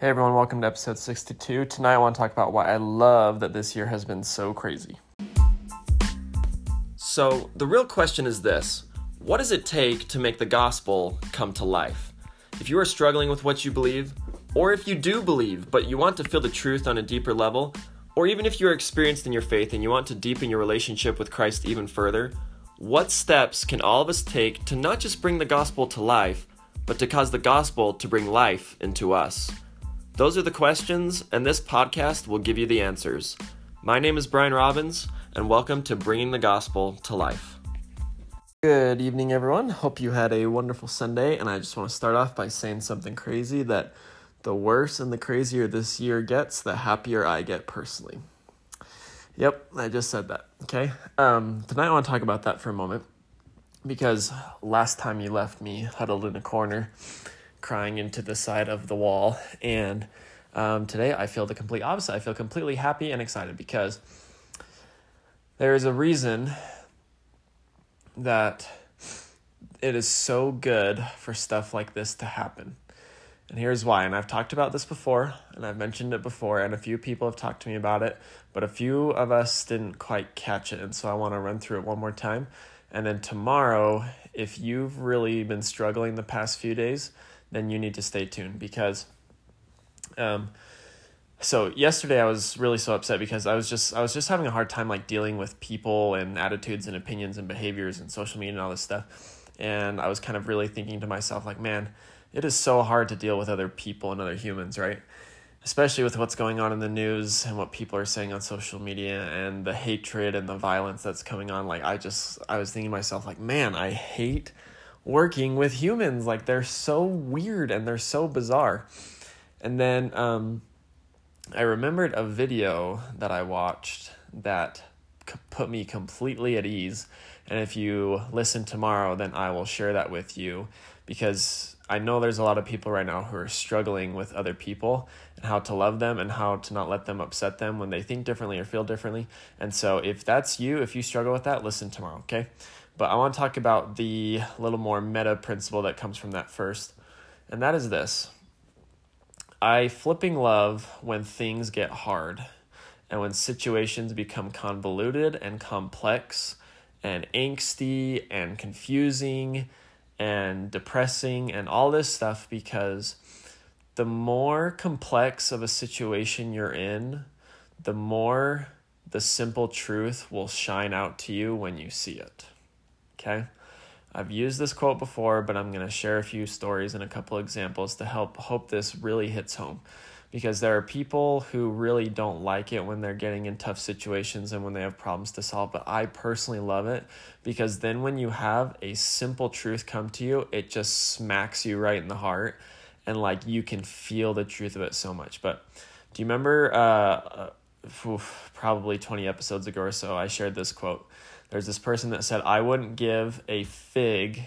Hey everyone, welcome to episode 62. Tonight I want to talk about why I love that this year has been so crazy. So, the real question is this What does it take to make the gospel come to life? If you are struggling with what you believe, or if you do believe but you want to feel the truth on a deeper level, or even if you're experienced in your faith and you want to deepen your relationship with Christ even further, what steps can all of us take to not just bring the gospel to life, but to cause the gospel to bring life into us? Those are the questions, and this podcast will give you the answers. My name is Brian Robbins, and welcome to Bringing the Gospel to Life. Good evening, everyone. Hope you had a wonderful Sunday, and I just want to start off by saying something crazy that the worse and the crazier this year gets, the happier I get personally. Yep, I just said that. Okay. Um, tonight I want to talk about that for a moment because last time you left me huddled in a corner crying into the side of the wall. And um, today I feel the complete opposite. I feel completely happy and excited because there is a reason that it is so good for stuff like this to happen. And here's why. And I've talked about this before, and I've mentioned it before, and a few people have talked to me about it, but a few of us didn't quite catch it. And so I want to run through it one more time. And then tomorrow, if you've really been struggling the past few days, then you need to stay tuned because um so yesterday I was really so upset because I was just I was just having a hard time like dealing with people and attitudes and opinions and behaviors and social media and all this stuff. And I was kind of really thinking to myself like, man, it is so hard to deal with other people and other humans, right? Especially with what's going on in the news and what people are saying on social media and the hatred and the violence that's coming on. Like I just I was thinking to myself like, man, I hate working with humans. Like they're so weird and they're so bizarre. And then um, I remembered a video that I watched that c- put me completely at ease. And if you listen tomorrow, then I will share that with you because I know there's a lot of people right now who are struggling with other people and how to love them and how to not let them upset them when they think differently or feel differently. And so if that's you, if you struggle with that, listen tomorrow, okay? But I want to talk about the little more meta principle that comes from that first. And that is this I flipping love when things get hard and when situations become convoluted and complex and angsty and confusing and depressing and all this stuff because the more complex of a situation you're in, the more the simple truth will shine out to you when you see it. Okay? I've used this quote before, but I'm going to share a few stories and a couple examples to help hope this really hits home. Because there are people who really don't like it when they're getting in tough situations and when they have problems to solve. But I personally love it because then when you have a simple truth come to you, it just smacks you right in the heart and like you can feel the truth of it so much. But do you remember uh, uh probably 20 episodes ago or so, I shared this quote there's this person that said, I wouldn't give a fig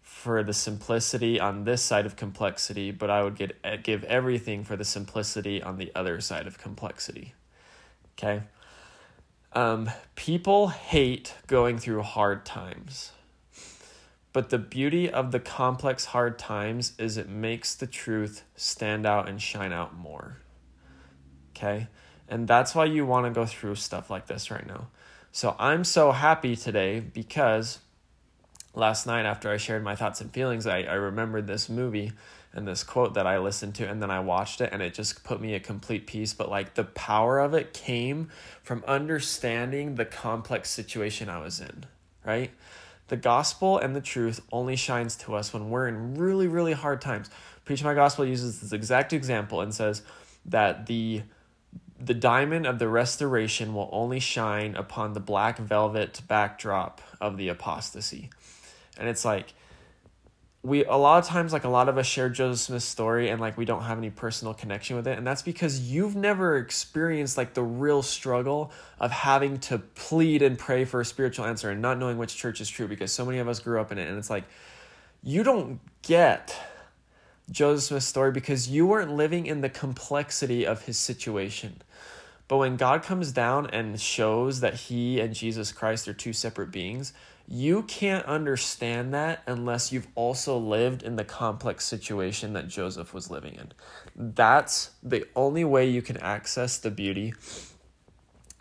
for the simplicity on this side of complexity, but I would get, eh, give everything for the simplicity on the other side of complexity. Okay? Um, people hate going through hard times. But the beauty of the complex hard times is it makes the truth stand out and shine out more. Okay? And that's why you want to go through stuff like this right now. So I'm so happy today because last night after I shared my thoughts and feelings, I, I remembered this movie and this quote that I listened to and then I watched it and it just put me a complete peace. But like the power of it came from understanding the complex situation I was in, right? The gospel and the truth only shines to us when we're in really, really hard times. Preach My Gospel uses this exact example and says that the the diamond of the restoration will only shine upon the black velvet backdrop of the apostasy. And it's like we a lot of times like a lot of us share Joseph Smith's story and like we don't have any personal connection with it and that's because you've never experienced like the real struggle of having to plead and pray for a spiritual answer and not knowing which church is true because so many of us grew up in it and it's like you don't get Joseph Smith's story because you weren't living in the complexity of his situation. But when God comes down and shows that He and Jesus Christ are two separate beings, you can't understand that unless you've also lived in the complex situation that Joseph was living in. That's the only way you can access the beauty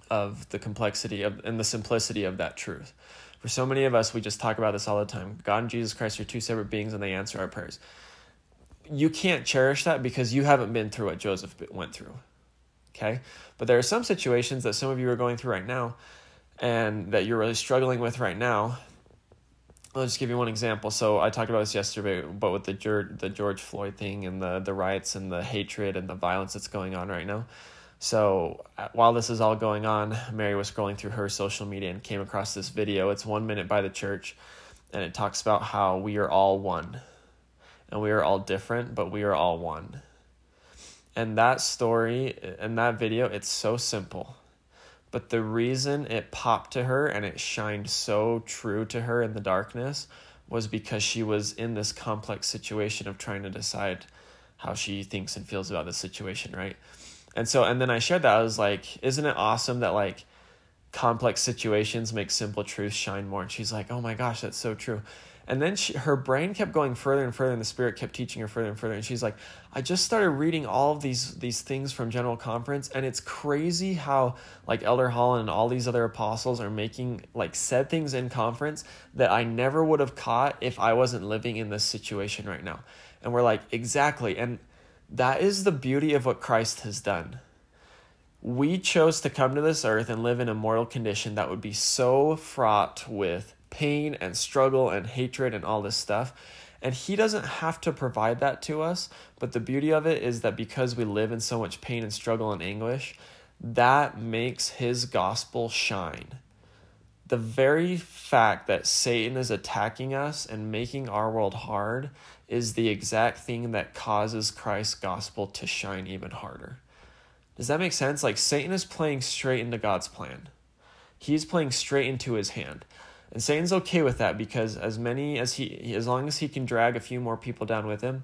of the complexity of and the simplicity of that truth. For so many of us, we just talk about this all the time. God and Jesus Christ are two separate beings and they answer our prayers. You can't cherish that because you haven't been through what Joseph went through. Okay? But there are some situations that some of you are going through right now and that you're really struggling with right now. I'll just give you one example. So I talked about this yesterday, but with the George, the George Floyd thing and the, the riots and the hatred and the violence that's going on right now. So uh, while this is all going on, Mary was scrolling through her social media and came across this video. It's one minute by the church, and it talks about how we are all one. And we are all different, but we are all one. And that story and that video, it's so simple. But the reason it popped to her and it shined so true to her in the darkness was because she was in this complex situation of trying to decide how she thinks and feels about the situation, right? And so, and then I shared that. I was like, isn't it awesome that like complex situations make simple truths shine more? And she's like, oh my gosh, that's so true. And then she, her brain kept going further and further, and the spirit kept teaching her further and further. And she's like, I just started reading all of these these things from General Conference, and it's crazy how like Elder Holland and all these other apostles are making like said things in conference that I never would have caught if I wasn't living in this situation right now. And we're like, exactly. And that is the beauty of what Christ has done. We chose to come to this earth and live in a mortal condition that would be so fraught with pain and struggle and hatred and all this stuff. And He doesn't have to provide that to us. But the beauty of it is that because we live in so much pain and struggle and anguish, that makes His gospel shine. The very fact that Satan is attacking us and making our world hard is the exact thing that causes Christ's gospel to shine even harder. Does that make sense? Like Satan is playing straight into God's plan. He's playing straight into his hand. And Satan's okay with that because as many as he as long as he can drag a few more people down with him,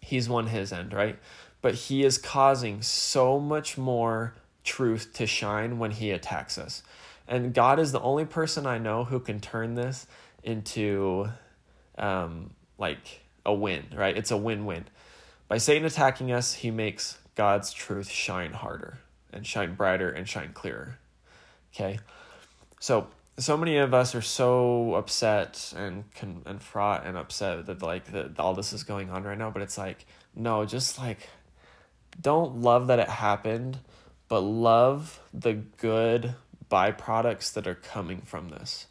he's won his end, right? But he is causing so much more truth to shine when he attacks us. And God is the only person I know who can turn this into um, like a win, right? It's a win win. By Satan attacking us, he makes God's truth shine harder and shine brighter and shine clearer. Okay? So so many of us are so upset and con- and fraught and upset that like that all this is going on right now but it's like no just like don't love that it happened but love the good byproducts that are coming from this.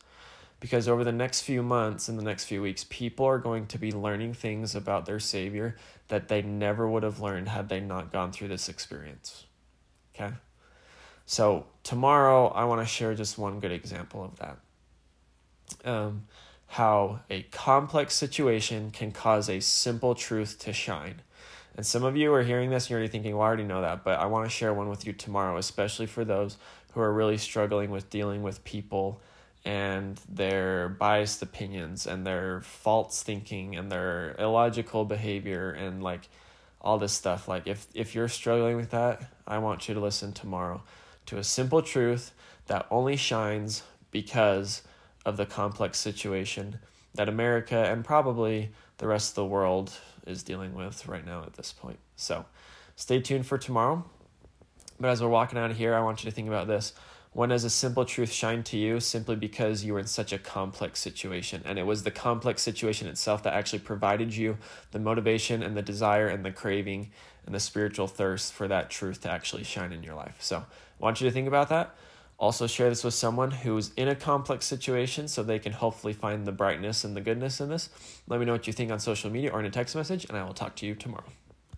Because over the next few months and the next few weeks people are going to be learning things about their savior that they never would have learned had they not gone through this experience. Okay so tomorrow, I want to share just one good example of that. Um, how a complex situation can cause a simple truth to shine. And some of you are hearing this and you're already thinking, well, I already know that, but I want to share one with you tomorrow, especially for those who are really struggling with dealing with people and their biased opinions and their false thinking and their illogical behavior and like all this stuff. Like if if you're struggling with that, I want you to listen tomorrow to a simple truth that only shines because of the complex situation that America and probably the rest of the world is dealing with right now at this point. So stay tuned for tomorrow. But as we're walking out of here, I want you to think about this. When does a simple truth shine to you? Simply because you were in such a complex situation. And it was the complex situation itself that actually provided you the motivation and the desire and the craving and the spiritual thirst for that truth to actually shine in your life. So I want you to think about that. Also, share this with someone who's in a complex situation so they can hopefully find the brightness and the goodness in this. Let me know what you think on social media or in a text message, and I will talk to you tomorrow.